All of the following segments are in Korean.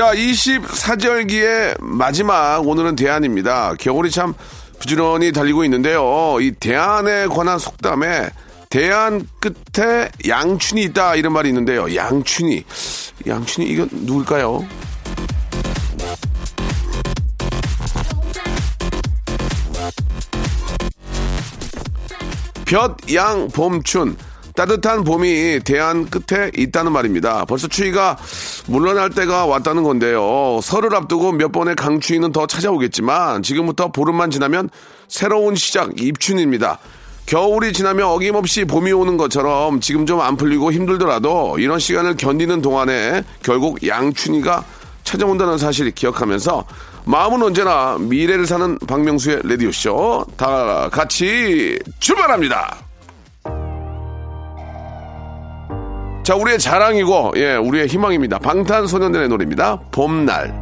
자 24절기의 마지막 오늘은 대안입니다 겨울이 참 부지런히 달리고 있는데요 이 대안에 관한 속담에 대안 끝에 양춘이 있다 이런 말이 있는데요 양춘이 양춘이 이건 누굴까요? 볕, 양, 봄, 춘. 따뜻한 봄이 대안 끝에 있다는 말입니다. 벌써 추위가 물러날 때가 왔다는 건데요. 설을 앞두고 몇 번의 강추위는 더 찾아오겠지만 지금부터 보름만 지나면 새로운 시작, 입춘입니다. 겨울이 지나면 어김없이 봄이 오는 것처럼 지금 좀 안 풀리고 힘들더라도 이런 시간을 견디는 동안에 결국 양춘이가 찾아온다는 사실 기억하면서 마음은 언제나 미래를 사는 박명수의 레디오쇼 다 같이 출발합니다. 자, 우리의 자랑이고, 예, 우리의 희망입니다. 방탄소년단의 노래입니다. 봄날.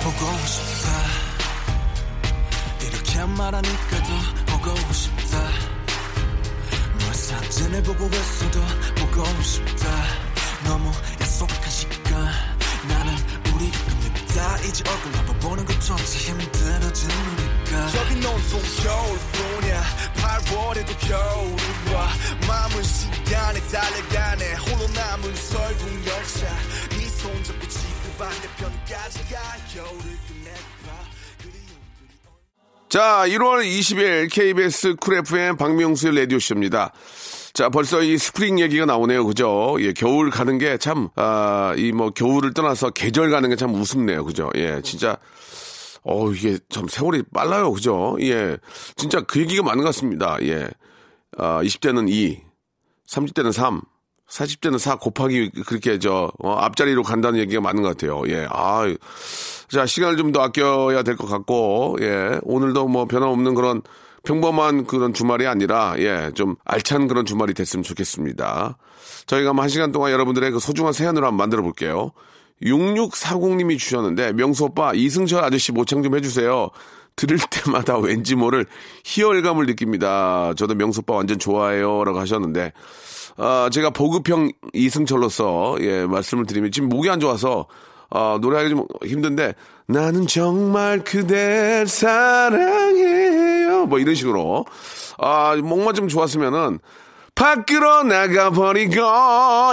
보고 싶다 이렇게 말하니까 더 보고 싶다 널 사진을 보고 있어도 보고 싶다 너무 약속한 시간 나는 다 이제 얼굴 한번 보는 것조차 우리가 저기 온통 겨울뿐이야. 8월에도 겨울이 와 마음은 시간에 달려가네. 홀로 남은 설국 열차. 네 손 잡고 지구 반대편까지 가. 겨울을 끝내봐. 자, 1월 20일 KBS 쿨 FM 박명수의 라디오쇼입니다. 자, 벌써 이 스프링 얘기가 나오네요. 그죠? 예, 겨울 가는 게 참, 아, 이 뭐 겨울을 떠나서 계절 가는 게 참 우습네요. 그죠? 예, 진짜. 어, 이게 참 세월이 빨라요. 그죠? 예. 진짜 그 얘기가 많은 것 같습니다. 예. 아, 20대는 2, 30대는 3, 40대는 4 곱하기 그렇게 저, 어, 앞자리로 간다는 얘기가 많은 것 같아요. 예. 아, 자, 시간을 좀 더 아껴야 될 것 같고, 예. 오늘도 뭐 변함없는 그런 평범한 그런 주말이 아니라, 예. 좀 알찬 그런 주말이 됐으면 좋겠습니다. 저희가 한번 한 시간 동안 여러분들의 그 소중한 사연으로 한번 만들어 볼게요. 6640님이 주셨는데, 명수 오빠, 이승철 아저씨 모창 좀 해주세요. 들을 때마다 왠지 모를 희열감을 느낍니다. 저도 명수 오빠 완전 좋아해요. 라고 하셨는데, 아, 제가 보급형 이승철로서, 예, 말씀을 드리면, 지금 목이 안 좋아서, 아, 노래하기 좀 힘든데, 나는 정말 그댈 사랑해 요. 뭐 이런 식으로. 아, 목만 좀 좋았으면은, 밖으로 나가버리고,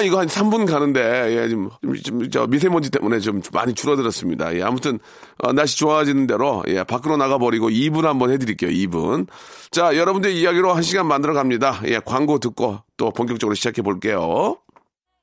이거 한 3분 가는데, 예, 좀, 좀, 좀, 저 미세먼지 때문에 좀 많이 줄어들었습니다. 예, 아무튼, 어, 날씨 좋아지는 대로, 예, 밖으로 나가버리고 2분 한번 해드릴게요, 2분. 자, 여러분들 이야기로 한 시간 만들어 갑니다. 예, 광고 듣고 또 본격적으로 시작해 볼게요.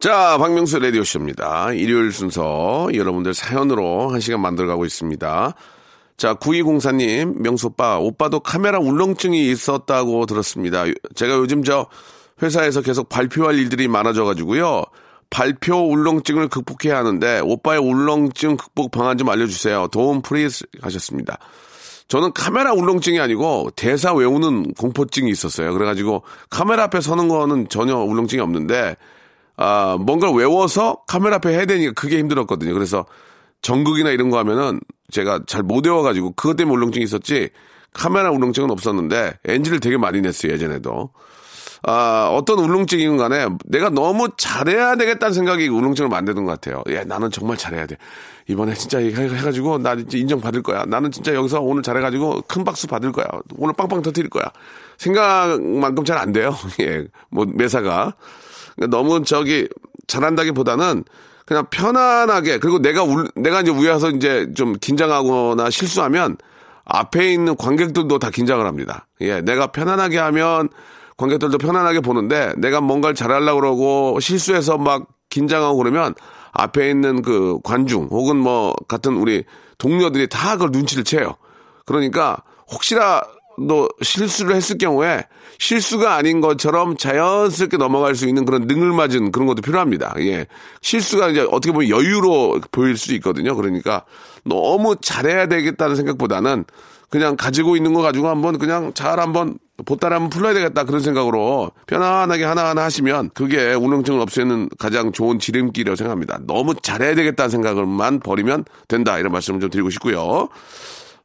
자, 박명수 라디오쇼입니다. 일요일 순서 여러분들 사연으로 한 시간 만들어가고 있습니다. 자, 9204님, 명수 오빠, 오빠도 카메라 울렁증이 있었다고 들었습니다. 제가 요즘 저 회사에서 계속 발표할 일들이 많아져가지고요. 발표 울렁증을 극복해야 하는데, 오빠의 울렁증 극복 방안 좀 알려주세요. 도움 please 하셨습니다. 저는 카메라 울렁증이 아니고 대사 외우는 공포증이 있었어요. 그래가지고 카메라 앞에 서는 거는 전혀 울렁증이 없는데, 아, 뭔가를 외워서 카메라 앞에 해야 되니까 그게 힘들었거든요. 그래서 전극이나 이런 거 하면은 제가 잘 못 외워가지고 그것 때문에 울렁증이 있었지 카메라 울렁증은 없었는데 엔진을 되게 많이 냈어요, 예전에도. 아, 어떤 울렁증이건 간에 내가 너무 잘해야 되겠다는 생각이 울렁증을 만드는 것 같아요. 예, 나는 정말 잘해야 돼. 이번에 진짜 해- 해가지고 나 진짜 인정받을 거야. 나는 진짜 여기서 오늘 잘해가지고 큰 박수 받을 거야. 오늘 빵빵 터뜨릴 거야. 생각만큼 잘 안 돼요. 예, 뭐, 매사가. 그러니까 너무 저기 잘한다기보다는 그냥 편안하게 그리고 내가 울, 내가 이제 위에서 이제 좀 긴장하거나 실수하면 앞에 있는 관객들도 다 긴장을 합니다. 예, 내가 편안하게 하면 관객들도 편안하게 보는데 내가 뭔가를 잘하려고 그러고 실수해서 막 긴장하고 그러면 앞에 있는 그 관중 혹은 뭐 같은 우리 동료들이 다 그걸 눈치를 채요. 그러니까 혹시라 도 실수를 했을 경우에 실수가 아닌 것처럼 자연스럽게 넘어갈 수 있는 그런 능을맞은 그런 것도 필요합니다. 예. 실수가 이제 어떻게 보면 여유로 보일 수 있거든요. 그러니까 너무 잘해야 되겠다는 생각보다는 그냥 가지고 있는 거 가지고 한번 그냥 잘 한번 보따리 한번 풀러야 되겠다 그런 생각으로 편안하게 하나하나 하시면 그게 우능증을 없애는 가장 좋은 지름길이라고 생각합니다. 너무 잘해야 되겠다는 생각을만 버리면 된다 이런 말씀을 좀 드리고 싶고요.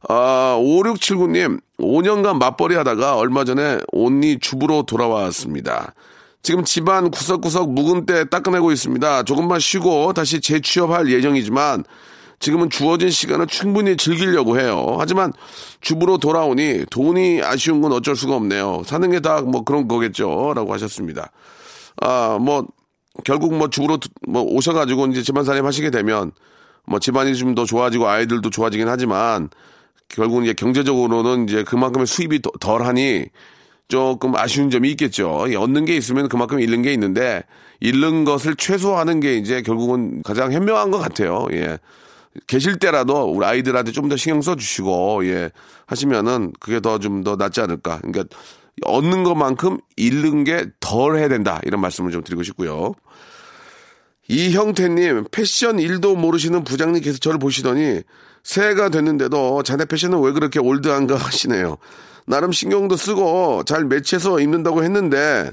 아, 5679님, 5년간 맞벌이 하다가 얼마 전에 온니 주부로 돌아왔습니다. 지금 집안 구석구석 묵은 때 닦아내고 있습니다. 조금만 쉬고 다시 재취업할 예정이지만 지금은 주어진 시간을 충분히 즐기려고 해요. 하지만 주부로 돌아오니 돈이 아쉬운 건 어쩔 수가 없네요. 사는 게 다 뭐 그런 거겠죠. 라고 하셨습니다. 아, 뭐, 결국 뭐 주부로 뭐 오셔가지고 이제 집안살림 하시게 되면 뭐 집안이 좀 더 좋아지고 아이들도 좋아지긴 하지만 결국은 이제 경제적으로는 이제 그만큼의 수입이 더- 덜하니 조금 아쉬운 점이 있겠죠. 이 얻는 게 있으면 그만큼 잃는 게 있는데 잃는 것을 최소화하는 게 이제 결국은 가장 현명한 것 같아요. 예. 계실 때라도 우리 아이들한테 좀 더 신경 써주시고 예 하시면은 그게 더 좀더 낫지 않을까. 그러니까 얻는 것만큼 잃는 게 덜 해야 된다 이런 말씀을 좀 드리고 싶고요. 이형태님 패션 일도 모르시는 부장님께서 저를 보시더니 새해가 됐는데도 자네 패션은 왜 그렇게 old한가 하시네요. 나름 신경도 쓰고 잘 매치해서 입는다고 했는데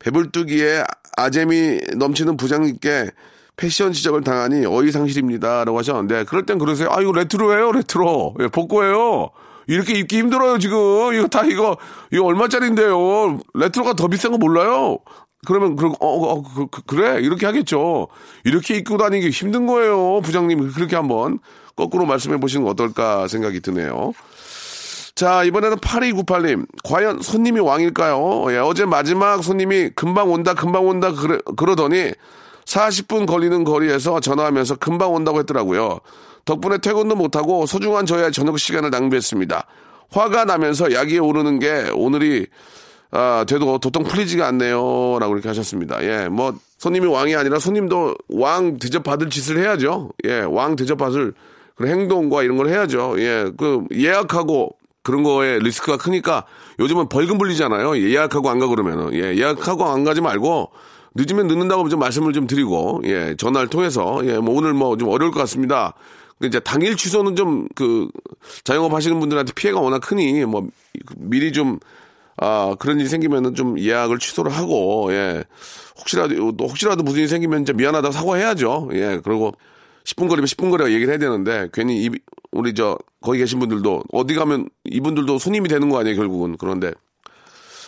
배불뚝이에 아재미 넘치는 부장님께 패션 지적을 당하니 어이상실입니다 라고 하셨는데 그럴 땐 그러세요. 아 이거 레트로예요 레트로 예, 복고예요. 이렇게 입기 힘들어요 지금 이거 다 이거 이거 얼마짜리인데요 레트로가 더 비싼 거 몰라요 그러면 그, 어, 어, 그, 그, 그래 이렇게 하겠죠 이렇게 입고 다니기 힘든 거예요 부장님 그렇게 한번 거꾸로 말씀해 보시는 거 어떨까 생각이 드네요 자, 이번에는 8298님. 과연 손님이 왕일까요? 예, 어제 마지막 손님이 금방 온다, 금방 온다, 그러, 그러더니 40분 걸리는 거리에서 전화하면서 금방 온다고 했더라고요. 덕분에 퇴근도 못하고 소중한 저의 저녁 시간을 낭비했습니다. 화가 나면서 약이 오르는 게 오늘이 아, 돼도 도통 풀리지가 않네요. 라고 이렇게 하셨습니다. 예, 뭐, 손님이 왕이 아니라 손님도 왕 대접받을 짓을 해야죠. 예, 왕 대접받을 그런 행동과 이런 걸 해야죠. 예, 그 예약하고 그런 거에 리스크가 크니까 요즘은 벌금 불리잖아요. 예약하고 안 가 그러면은. 예, 예약하고 안 가지 말고 늦으면 늦는다고 좀 말씀을 좀 드리고, 예, 전화를 통해서, 예, 뭐 오늘 뭐 좀 어려울 것 같습니다. 이제 당일 취소는 좀 그 자영업 하시는 분들한테 피해가 워낙 크니 뭐 미리 좀 아, 그런 일이 생기면은 좀 예약을 취소를 하고, 예. 혹시라도, 또 혹시라도 무슨 일이 생기면 이제 미안하다고 사과해야죠. 예. 그리고 10분 거리면 10분 거리가 얘기를 해야 되는데, 괜히 이, 우리 저, 거기 계신 분들도 어디 가면 이분들도 손님이 되는 거 아니에요, 결국은. 그런데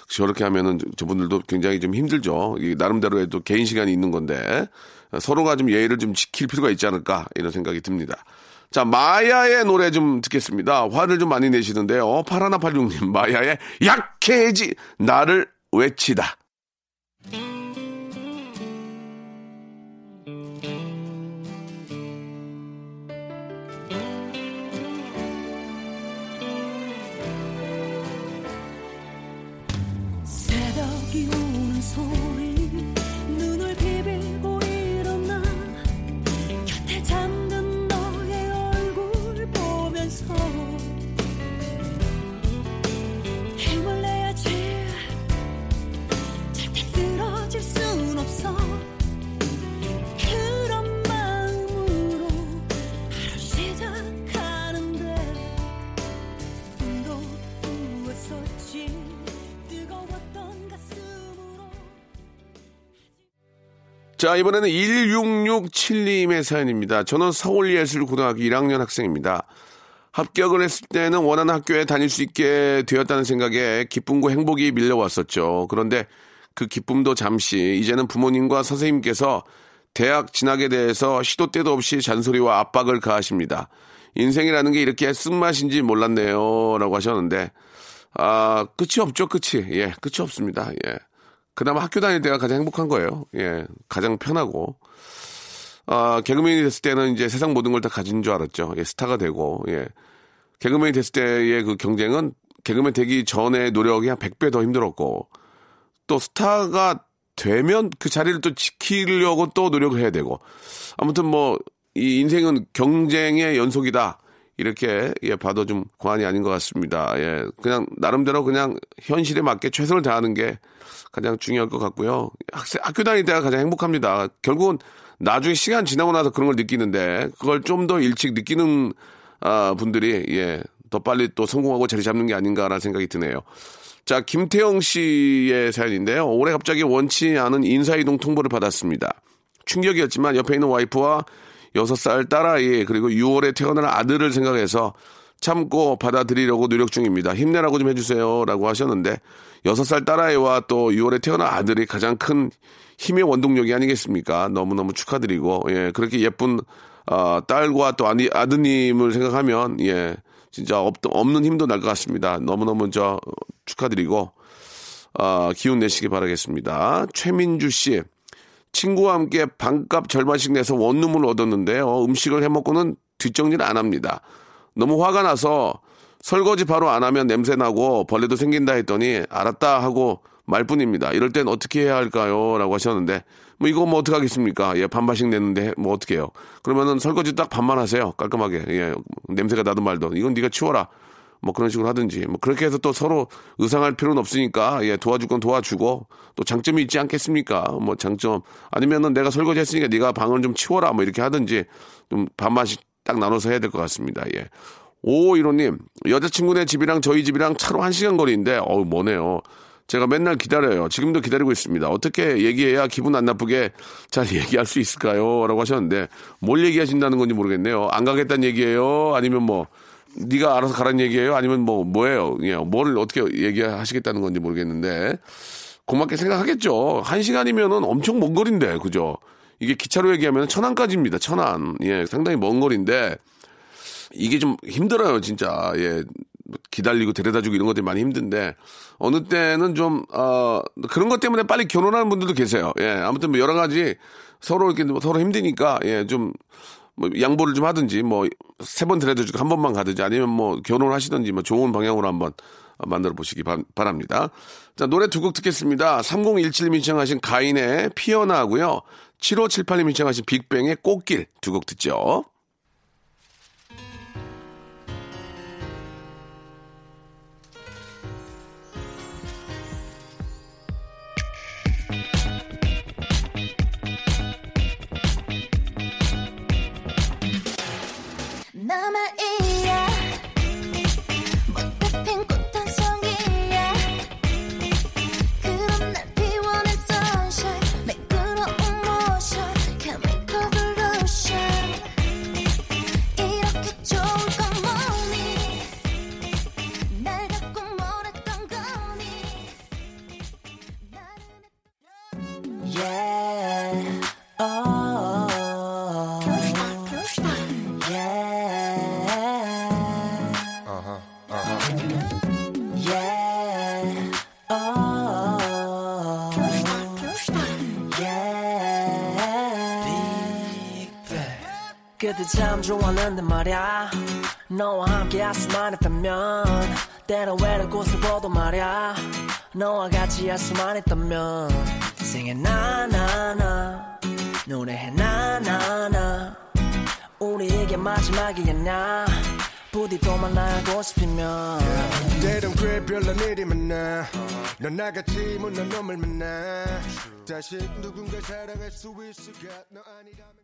저렇게 하면은 저분들도 굉장히 좀 힘들죠. 나름대로의 또 개인 시간이 있는 건데, 서로가 좀 예의를 좀 지킬 필요가 있지 않을까, 이런 생각이 듭니다. 자, 마야의 노래 좀 듣겠습니다. 화를 좀 많이 내시는데요. 파라나팔육님, 마야의 약해지, 나를 외치다. 자, 이번에는 1667님의 사연입니다. 저는 서울예술고등학교 1학년 학생입니다. 합격을 했을 때는 원하는 학교에 다닐 수 있게 되었다는 생각에 기쁨과 행복이 밀려왔었죠. 그런데 그 기쁨도 잠시, 이제는 부모님과 선생님께서 대학 진학에 대해서 시도 때도 없이 잔소리와 압박을 가하십니다. 인생이라는 게 이렇게 쓴맛인지 몰랐네요. 라고 하셨는데, 아, 끝이 없죠, 끝이. 예, 끝이 없습니다. 예. 그나마 학교 다닐 때가 가장 행복한 거예요. 예, 가장 편하고. 아, 개그맨이 됐을 때는 이제 세상 모든 걸 다 가진 줄 알았죠. 예, 스타가 되고, 예. 개그맨이 됐을 때의 그 경쟁은 개그맨 되기 전에 노력이 한 100배 더 힘들었고, 또 스타가 되면 그 자리를 또 지키려고 또 노력을 해야 되고, 아무튼 뭐, 이 인생은 경쟁의 연속이다. 이렇게 예, 봐도 좀 과언이 아닌 것 같습니다. 예, 그냥 나름대로 그냥 현실에 맞게 최선을 다하는 게 가장 중요할 것 같고요. 학생, 학교 다닐 때가 가장 행복합니다. 결국은 나중에 시간 지나고 나서 그런 걸 느끼는데 그걸 좀 더 일찍 느끼는 아, 분들이 예, 더 빨리 또 성공하고 자리 잡는 게 아닌가라는 생각이 드네요. 자, 김태영 씨의 사연인데요. 올해 갑자기 원치 않은 인사이동 통보를 받았습니다. 충격이었지만 옆에 있는 와이프와 6살 딸아이 그리고 6월에 태어날 아들을 생각해서 참고 받아들이려고 노력 중입니다. 힘내라고 좀 해주세요. 라고 하셨는데 6살 딸아이와 또 6월에 태어난 아들이 가장 큰 힘의 원동력이 아니겠습니까? 너무너무 축하드리고 예, 그렇게 예쁜 어, 딸과 또 아니, 아드님을 생각하면 예, 진짜 없, 없는 힘도 날 것 같습니다. 너무너무 저 축하드리고 어, 기운 내시기 바라겠습니다. 최민주 씨 친구와 함께 반값 절반씩 내서 원룸을 얻었는데요. 음식을 해먹고는 뒷정리를 안 합니다. 너무 화가 나서 설거지 바로 안 하면 냄새 나고 벌레도 생긴다 했더니 알았다 하고 말뿐입니다. 이럴 땐 어떻게 해야 할까요? 라고 하셨는데 뭐 이거 뭐 어떻게 하겠습니까? 예, 반반씩 내는데 뭐 어떻게 해요? 그러면은 설거지 딱 반만 하세요. 깔끔하게. 예, 냄새가 나든 말든 이건 네가 치워라. 뭐 그런 식으로 하든지 뭐 그렇게 해서 또 서로 의상할 필요는 없으니까 예 도와줄 건 도와주고 또 장점이 있지 않겠습니까 뭐 장점 아니면은 내가 설거지 했으니까 네가 방을 좀 치워라 뭐 이렇게 하든지 좀 반반씩 딱 나눠서 해야 될 것 같습니다 예 오이로님 여자친구네 집이랑 저희 집이랑 차로 한 시간 거리인데 어우 뭐네요 제가 맨날 기다려요. 지금도 기다리고 있습니다. 어떻게 얘기해야 기분 안 나쁘게 잘 얘기할 수 있을까요? 라고 하셨는데 뭘 얘기하신다는 건지 모르겠네요. 안 가겠다는 얘기예요? 아니면 뭐 네가 알아서 가라는 얘기예요? 아니면 뭐 뭐예요? 예, 뭐를 어떻게 얘기하시겠다는 건지 모르겠는데 고맙게 생각하겠죠. 한 시간이면은 엄청 먼 거리인데 그죠? 이게 기차로 얘기하면 천안까지입니다. 천안. 예, 상당히 먼 거리인데 이게 좀 힘들어요, 진짜. 예. 기다리고 데려다주고 이런 것들이 많이 힘든데 어느 때는 좀 어, 그런 것 때문에 빨리 결혼하는 분들도 계세요. 예, 아무튼 뭐 여러 가지 서로 이렇게 뭐 서로 힘드니까 예, 좀 뭐 양보를 좀 하든지 뭐 세번 데려다주고 한 번만 가든지 아니면 뭐 결혼하시든지 뭐 좋은 방향으로 한번 만들어 보시기 바, 바랍니다. 자, 노래 두 곡 듣겠습니다. 3017님 신청하신 가인의 피어나고요. 7578님 신청하신 빅뱅의 꽃길 두 곡 듣죠. 남아 그때 참 좋았는데 말야. 너와 함께 할 수만 있다면 때론 외로운 곳을 보도 말야. 너와 같이 할 수만 있다면 생에 나나나 노래해 나나나 우리에게 마지막이었나 부디 또 만나고 싶으면. 때론 그래 별난 일이 많아 넌 나같이 못난 놈을 만나. 다시 누군가 사랑할 수 있을까? 너 아니라면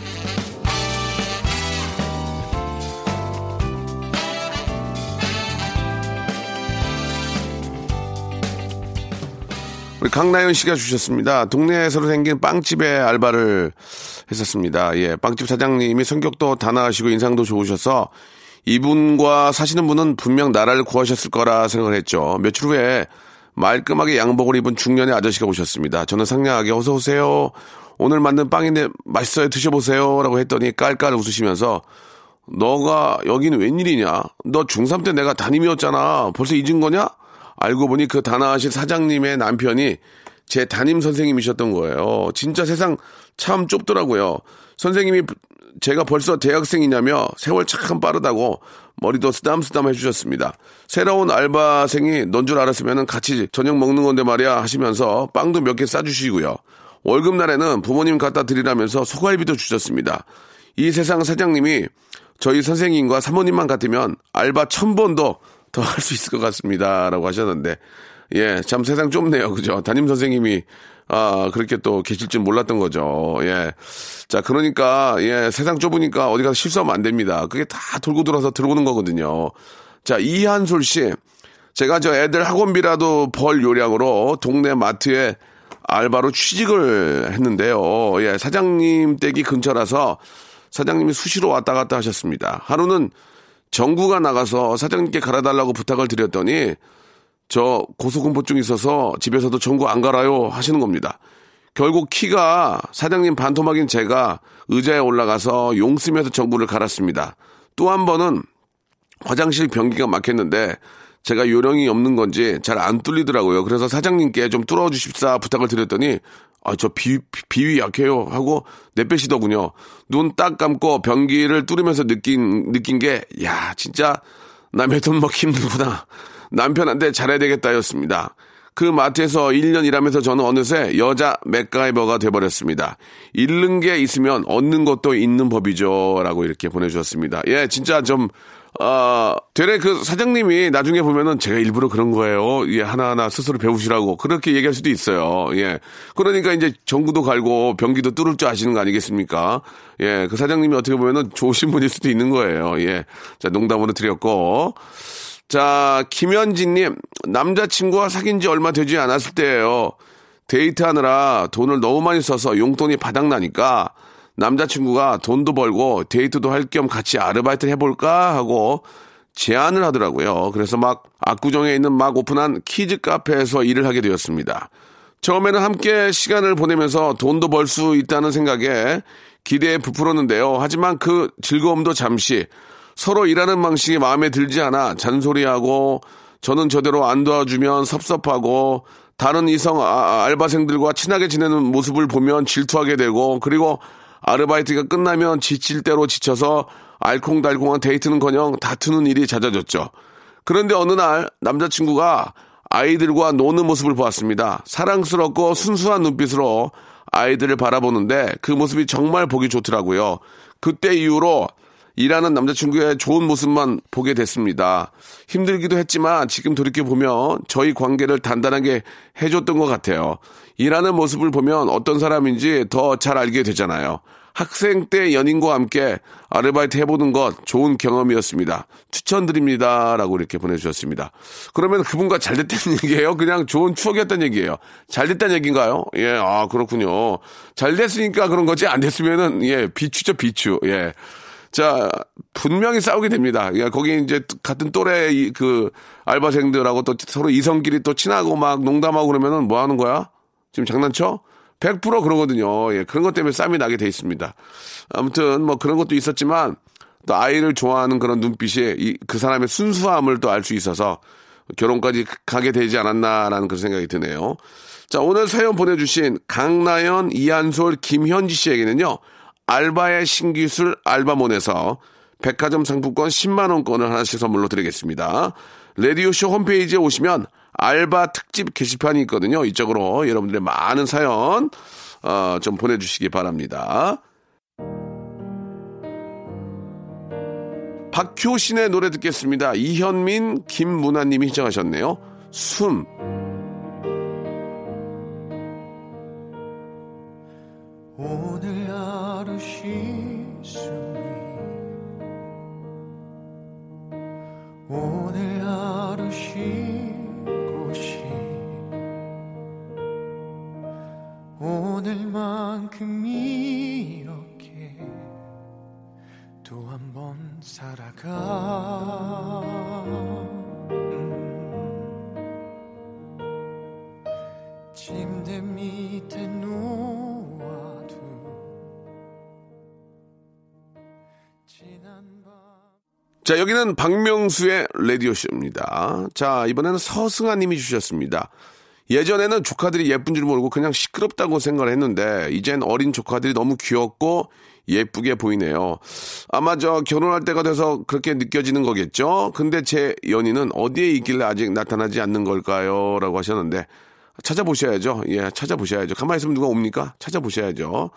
우리 강나연 씨가 주셨습니다. 동네에서 생긴 빵집에 알바를 했었습니다. 예, 빵집 사장님이 성격도 단아하시고 인상도 좋으셔서 이분과 사시는 분은 분명 나라를 구하셨을 거라 생각을 했죠. 며칠 후에 말끔하게 양복을 입은 중년의 아저씨가 오셨습니다. 저는 상냥하게 어서 오세요. 오늘 만든 빵인데 맛있어요. 드셔보세요. 라고 했더니 깔깔 웃으시면서 너가 여기는 웬일이냐? 너 중3 때 내가 담임이었잖아. 벌써 잊은 거냐? 알고 보니 그 단아하신 사장님의 남편이 제 담임 선생님이셨던 거예요. 진짜 세상 참 좁더라고요. 선생님이 제가 벌써 대학생이냐며 세월 참 빠르다고 머리도 쓰담쓰담 해주셨습니다. 새로운 알바생이 넌 줄 알았으면 같이 저녁 먹는 건데 말이야 하시면서 빵도 몇 개 싸주시고요. 월급날에는 부모님 갖다 드리라면서 소갈비도 주셨습니다. 이 세상 사장님이 저희 선생님과 사모님만 같으면 알바 천 번도 더 할 수 있을 것 같습니다. 라고 하셨는데, 예, 참 세상 좁네요. 그죠? 담임 선생님이, 아, 그렇게 또 계실 줄 몰랐던 거죠. 예. 자, 그러니까, 예, 세상 좁으니까 어디 가서 실수하면 안 됩니다. 그게 다 돌고 돌아서 들어오는 거거든요. 자, 이한솔 씨. 제가 저 애들 학원비라도 벌 요량으로 동네 마트에 알바로 취직을 했는데요. 예, 사장님 댁이 근처라서 사장님이 수시로 왔다 갔다 하셨습니다. 하루는 정구가 나가서 사장님께 갈아달라고 부탁을 드렸더니 저 고소공포증 있어서 집에서도 전구 안 갈아요 하시는 겁니다. 결국 키가 사장님 반토막인 제가 의자에 올라가서 용 쓰면서 전구를 갈았습니다. 또 한 번은 화장실 변기가 막혔는데 제가 요령이 없는 건지 잘 안 뚫리더라고요. 그래서 사장님께 좀 뚫어 주십사 부탁을 드렸더니 아, 저 비, 비, 위 약해요. 하고 내빼시더군요. 눈 딱 감고 변기를 뚫으면서 느낀, 느낀 게, 야, 진짜 남의 돈 먹기 힘들구나. 남편한테 잘해야 되겠다 였습니다. 그 마트에서 1년 일하면서 저는 어느새 여자 맥가이버가 돼버렸습니다. 잃는 게 있으면 얻는 것도 있는 법이죠. 라고 이렇게 보내주셨습니다. 예, 진짜 좀, 아, 되레 그 사장님이 나중에 보면은 제가 일부러 그런 거예요. 예, 하나하나 스스로 배우시라고. 그렇게 얘기할 수도 있어요. 예. 그러니까 이제 전구도 갈고 변기도 뚫을 줄 아시는 거 아니겠습니까? 예, 그 사장님이 어떻게 보면은 좋으신 분일 수도 있는 거예요. 예. 자, 농담으로 드렸고. 자, 김현진님, 남자친구와 사귄 지 얼마 되지 않았을 때예요. 데이트하느라 돈을 너무 많이 써서 용돈이 바닥나니까 남자친구가 돈도 벌고 데이트도 할 겸 같이 아르바이트 해볼까 하고 제안을 하더라고요. 그래서 막 압구정에 있는 막 오픈한 키즈 카페에서 일을 하게 되었습니다. 처음에는 함께 시간을 보내면서 돈도 벌 수 있다는 생각에 기대에 부풀었는데요. 하지만 그 즐거움도 잠시 서로 일하는 방식이 마음에 들지 않아 잔소리하고 저는 저대로 안 도와주면 섭섭하고 다른 이성 아- 알바생들과 친하게 지내는 모습을 보면 질투하게 되고 그리고 아르바이트가 끝나면 지칠 대로 지쳐서 알콩달콩한 데이트는커녕 다투는 일이 잦아졌죠. 그런데 어느 날 남자친구가 아이들과 노는 모습을 보았습니다. 사랑스럽고 순수한 눈빛으로 아이들을 바라보는데 그 모습이 정말 보기 좋더라고요. 그때 이후로 일하는 남자친구의 좋은 모습만 보게 됐습니다. 힘들기도 했지만 지금 돌이켜보면 저희 관계를 단단하게 해줬던 것 같아요. 일하는 모습을 보면 어떤 사람인지 더 잘 알게 되잖아요. 학생 때 연인과 함께 아르바이트 해보는 것 좋은 경험이었습니다. 추천드립니다. 라고 이렇게 보내주셨습니다. 그러면 그분과 잘 됐다는 얘기예요? 그냥 좋은 추억이었다는 얘기예요? 잘 됐다는 얘기인가요? 예, 아, 그렇군요. 잘 됐으니까 그런 거지. 안 됐으면은, 예, 비추죠, 비추. 예. 자, 분명히 싸우게 됩니다. 야, 거기 이제 같은 또래 이- 그 알바생들하고 또 서로 이성끼리 또 친하고 막 농담하고 그러면은 뭐 하는 거야? 지금 장난쳐? 100% 그러거든요. 예, 그런 것 때문에 싸움이 나게 돼 있습니다. 아무튼 뭐 그런 것도 있었지만 또 아이를 좋아하는 그런 눈빛이 이, 그 사람의 순수함을 또 알 수 있어서 결혼까지 가게 되지 않았나라는 그런 생각이 드네요. 자, 오늘 사연 보내주신 강나연, 이한솔, 김현지 씨에게는요, 알바의 신기술 알바몬에서 백화점 상품권 10만원권을 하나씩 선물로 드리겠습니다. 레디오쇼 홈페이지에 오시면 알바 특집 게시판이 있거든요. 이쪽으로 여러분들의 많은 사연, 어, 좀 보내주시기 바랍니다. 박효신의 노래 듣겠습니다. 이현민, 김문아님이 신청하셨네요. 숨. 살아가 음. 침대 밑에 누워도 지난 밤 자, 여기는 박명수의 라디오쇼입니다. 자, 이번에는 서승아 님이 주셨습니다. 예전에는 조카들이 예쁜 줄 모르고 그냥 시끄럽다고 생각을 했는데, 이젠 어린 조카들이 너무 귀엽고 예쁘게 보이네요. 아마 저 결혼할 때가 돼서 그렇게 느껴지는 거겠죠? 근데 제 연인은 어디에 있길래 아직 나타나지 않는 걸까요? 라고 하셨는데, 찾아보셔야죠. 예, 찾아보셔야죠. 가만히 있으면 누가 옵니까? 찾아보셔야죠.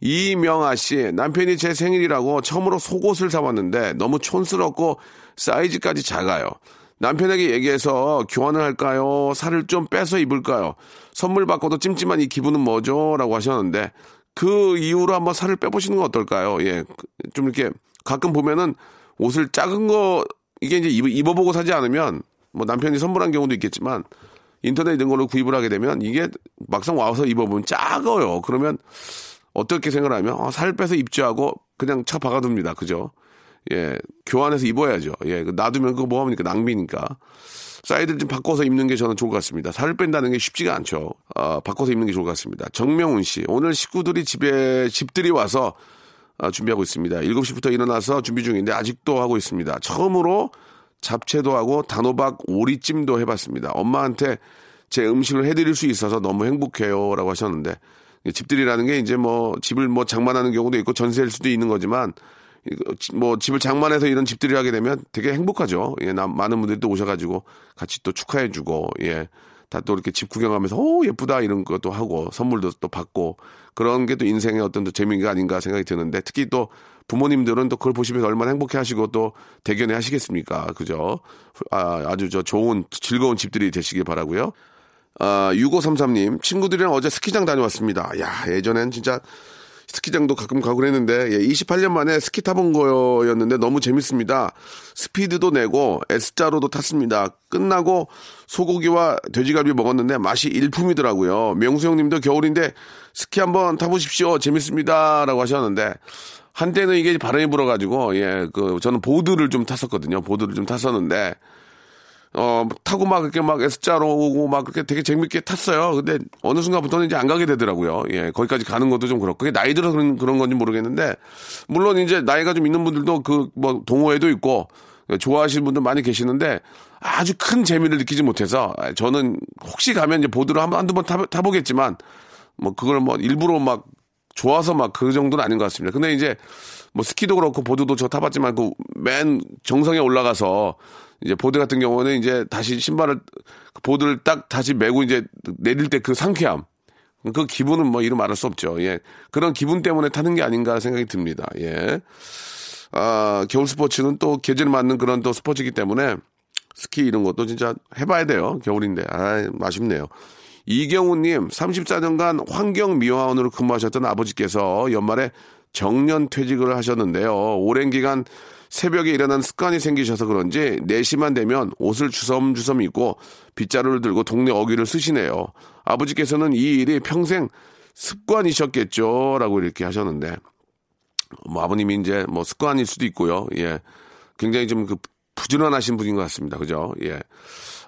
이명아 씨, 남편이 제 생일이라고 처음으로 속옷을 사왔는데 너무 촌스럽고 사이즈까지 작아요. 남편에게 얘기해서 교환을 할까요? 살을 좀 빼서 입을까요? 선물 받고도 찜찜한 이 기분은 뭐죠? 라고 하셨는데 그 이후로 한번 살을 빼보시는 건 어떨까요? 예. 좀 이렇게 가끔 보면은 옷을 작은 거 이게 이제 입- 입어보고 사지 않으면 뭐 남편이 선물한 경우도 있겠지만 인터넷 이런 걸로 구입을 하게 되면 이게 막상 와서 입어보면 작아요. 그러면 어떻게 생각하면 을 아, 살 빼서 입지 하고 그냥 차 박아둡니다. 그죠? 예, 교환해서 입어야죠. 예, 그 놔두면 그거 뭐 합니까? 낭비니까. 사이즈를 좀 바꿔서 입는 게 저는 좋을 것 같습니다. 살을 뺀다는 게 쉽지가 않죠. 아, 바꿔서 입는 게 좋을 것 같습니다. 정명훈 씨, 오늘 식구들이 집에, 집들이 와서 아, 준비하고 있습니다. 7시부터 일어나서 준비 중인데 아직도 하고 있습니다. 처음으로 잡채도 하고 단호박 오리찜도 해봤습니다. 엄마한테 제 음식을 해드릴 수 있어서 너무 행복해요. 라고 하셨는데 이 집들이라는 게 이제 뭐 집을 뭐 장만하는 경우도 있고 전세일 수도 있는 거지만 뭐 집을 장만해서 이런 집들이 하게 되면 되게 행복하죠. 예, 나, 많은 분들이 또 오셔가지고 같이 또 축하해주고 예. 다 또 이렇게 집 구경하면서 오 예쁘다 이런 것도 하고 선물도 또 받고 그런 게 또 인생의 어떤 또 재미가 아닌가 생각이 드는데 특히 또 부모님들은 또 그걸 보시면서 얼마나 행복해 하시고 또 대견해 하시겠습니까 그죠 아, 아주 저 좋은 즐거운 집들이 되시길 바라고요 아, 6533님, 친구들이랑 어제 스키장 다녀왔습니다. 야, 예전엔 진짜 스키장도 가끔 가고 그랬는데, 예, 28년 만에 스키 타본 거였는데 너무 재밌습니다. 스피드도 내고, S자로도 탔습니다. 끝나고 소고기와 돼지갈비 먹었는데 맛이 일품이더라고요. 명수 형님도 겨울인데 스키 한번 타보십시오. 재밌습니다. 라고 하셨는데, 한때는 이게 바람이 불어가지고, 예, 그, 저는 보드를 좀 탔었거든요. 보드를 좀 탔었는데, 어, 타고 막 이렇게 막 S자로 오고 막 그렇게 되게 재밌게 탔어요. 근데 어느 순간부터는 이제 안 가게 되더라고요. 예, 거기까지 가는 것도 좀 그렇고. 그게 나이 들어서 그런, 그런 건지 모르겠는데, 물론 이제 나이가 좀 있는 분들도 그 뭐 동호회도 있고, 좋아하시는 분들 많이 계시는데, 아주 큰 재미를 느끼지 못해서, 저는 혹시 가면 이제 보드를 한, 한두 번 타, 타보겠지만, 뭐 그걸 뭐 일부러 막 좋아서 막 그 정도는 아닌 것 같습니다. 근데 이제 뭐 스키도 그렇고 보드도 저 타봤지만 그 맨 정상에 올라가서 이제 보드 같은 경우는 이제 다시 신발을 그 보드를 딱 다시 메고 이제 내릴 때 그 상쾌함 그 기분은 뭐 이루 말할 수 없죠. 예. 그런 기분 때문에 타는 게 아닌가 생각이 듭니다. 예. 아, 겨울 스포츠는 또 계절 맞는 그런 또 스포츠이기 때문에 스키 이런 것도 진짜 해봐야 돼요. 겨울인데. 아, 아쉽네요. 이경우님, 34년간 환경미화원으로 근무하셨던 아버지께서 연말에 정년 퇴직을 하셨는데요. 오랜 기간 새벽에 일어난 습관이 생기셔서 그런지 4시만 되면 옷을 주섬주섬 입고 빗자루를 들고 동네 어귀를 쓰시네요. 아버지께서는 이 일이 평생 습관이셨겠죠. 라고 이렇게 하셨는데, 뭐 아버님이 이제 뭐 습관일 수도 있고요. 예. 굉장히 좀 그 부지런하신 분인 것 같습니다. 그죠? 예.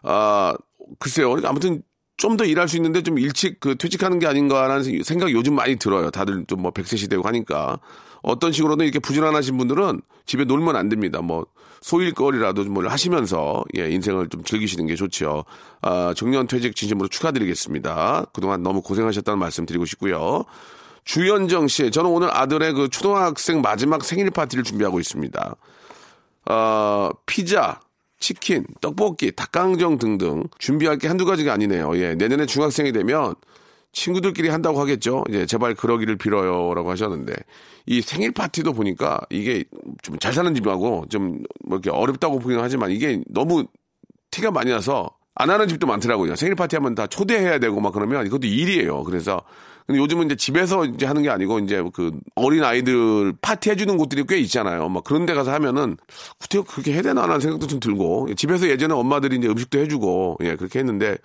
아, 글쎄요. 아무튼 좀 더 일할 수 있는데 좀 일찍 그 퇴직하는 게 아닌가라는 생각이 요즘 많이 들어요. 다들 좀 뭐 100세 시대고 하니까. 어떤 식으로든 이렇게 부지런하신 분들은 집에 놀면 안 됩니다. 뭐 소일거리라도 좀뭘 하시면서 예, 인생을 좀 즐기시는 게 좋죠. 아, 정년 퇴직 진심으로 축하드리겠습니다. 그동안 너무 고생하셨다는 말씀 드리고 싶고요. 주현정 씨, 저는 오늘 아들의 그 초등학생 마지막 생일 파티를 준비하고 있습니다. 어, 피자, 치킨, 떡볶이, 닭강정 등등 준비할 게 한두 가지가 아니네요. 예, 내년에 중학생이 되면 친구들끼리 한다고 하겠죠. 이제 제발 그러기를 빌어요라고 하셨는데 이 생일 파티도 보니까 이게 좀 잘 사는 집하고 좀 뭐 이렇게 어렵다고 보기는 하지만 이게 너무 티가 많이 나서 안 하는 집도 많더라고요. 생일 파티 하면 다 초대해야 되고 막 그러면 이것도 일이에요. 그래서 근데 요즘은 이제 집에서 이제 하는 게 아니고 이제 그 어린 아이들 파티 해주는 곳들이 꽤 있잖아요. 막 그런 데 가서 하면은 구태여 그렇게 해야 되나 하는 생각도 좀 들고 집에서 예전에 엄마들이 이제 음식도 해주고 예 그렇게 했는데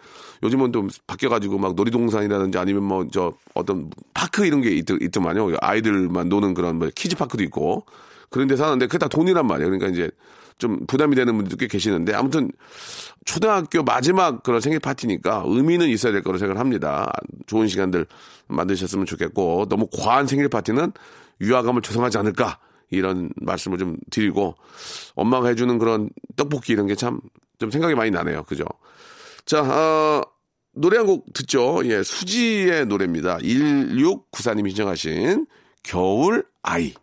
요즘은 좀 바뀌어가지고 막 놀이동산이라든지 아니면 뭐 저 어떤 park 이런 게 있, 있더만요. 아이들만 노는 그런 뭐 kids park도 있고 그런 데서 하는데 그게 다 돈이란 말이에요. 그러니까 이제 좀 부담이 되는 분들도 꽤 계시는데 아무튼 초등학교 마지막 그런 생일 파티니까 의미는 있어야 될 거로 생각을 합니다. 좋은 시간들 만드셨으면 좋겠고 너무 과한 생일 파티는 유화감을 조성하지 않을까 이런 말씀을 좀 드리고 엄마가 해주는 그런 떡볶이 이런 게 참 좀 생각이 많이 나네요. 그죠? 자, 어, 노래 한 곡 듣죠. 예, 수지의 노래입니다. 1694님이 신청하신 겨울 아이.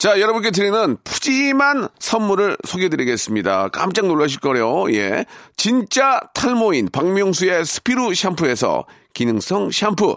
자, 여러분께 드리는 푸짐한 선물을 소개해드리겠습니다. 깜짝 놀라실 거래요. 예. 진짜 탈모인 박명수의 스피루 샴푸에서 기능성 샴푸.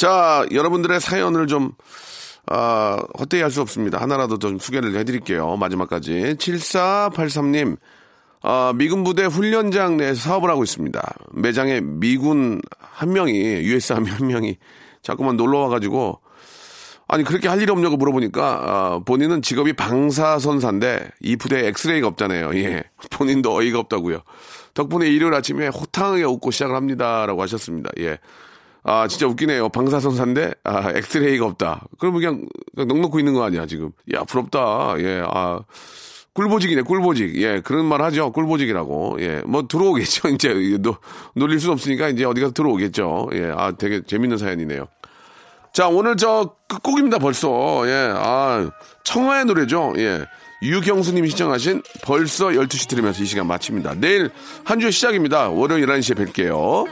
자, 여러분들의 사연을 좀, 아, 헛되이 할 수 없습니다. 하나라도 좀 소개를 해드릴게요. 마지막까지. 7483님, 아, 미군 부대 훈련장 내에서 사업을 하고 있습니다. 매장에 미군 한 명이, US 한 명이 자꾸만 놀러 와가지고, 아니, 그렇게 할 일이 없냐고 물어보니까, 아, 본인은 직업이 방사선사인데, 이 부대에 엑스레이가 없잖아요. 예. 본인도 어이가 없다고요. 덕분에 일요일 아침에 호탕하게 웃고 시작을 합니다. 라고 하셨습니다. 예. 아, 진짜 웃기네요. 방사선사인데, 아, 엑스레이가 없다. 그러면 그냥, 그냥 넋 놓고 있는 거 아니야, 지금. 야, 부럽다. 예, 아. 꿀보직이네, 꿀보직. 예, 그런 말 하죠. 꿀보직이라고. 예, 뭐 들어오겠죠. 이제 노, 놀릴 수 없으니까 이제 어디 가서 들어오겠죠. 예, 아, 되게 재밌는 사연이네요. 자, 오늘 저 끝곡입니다, 벌써. 예, 아, 청하의 노래죠. 예. 유경수님이 신청하신 벌써 12시 들으면서 이 시간 마칩니다. 내일 한 주의 시작입니다. 월요일 11시에 뵐게요.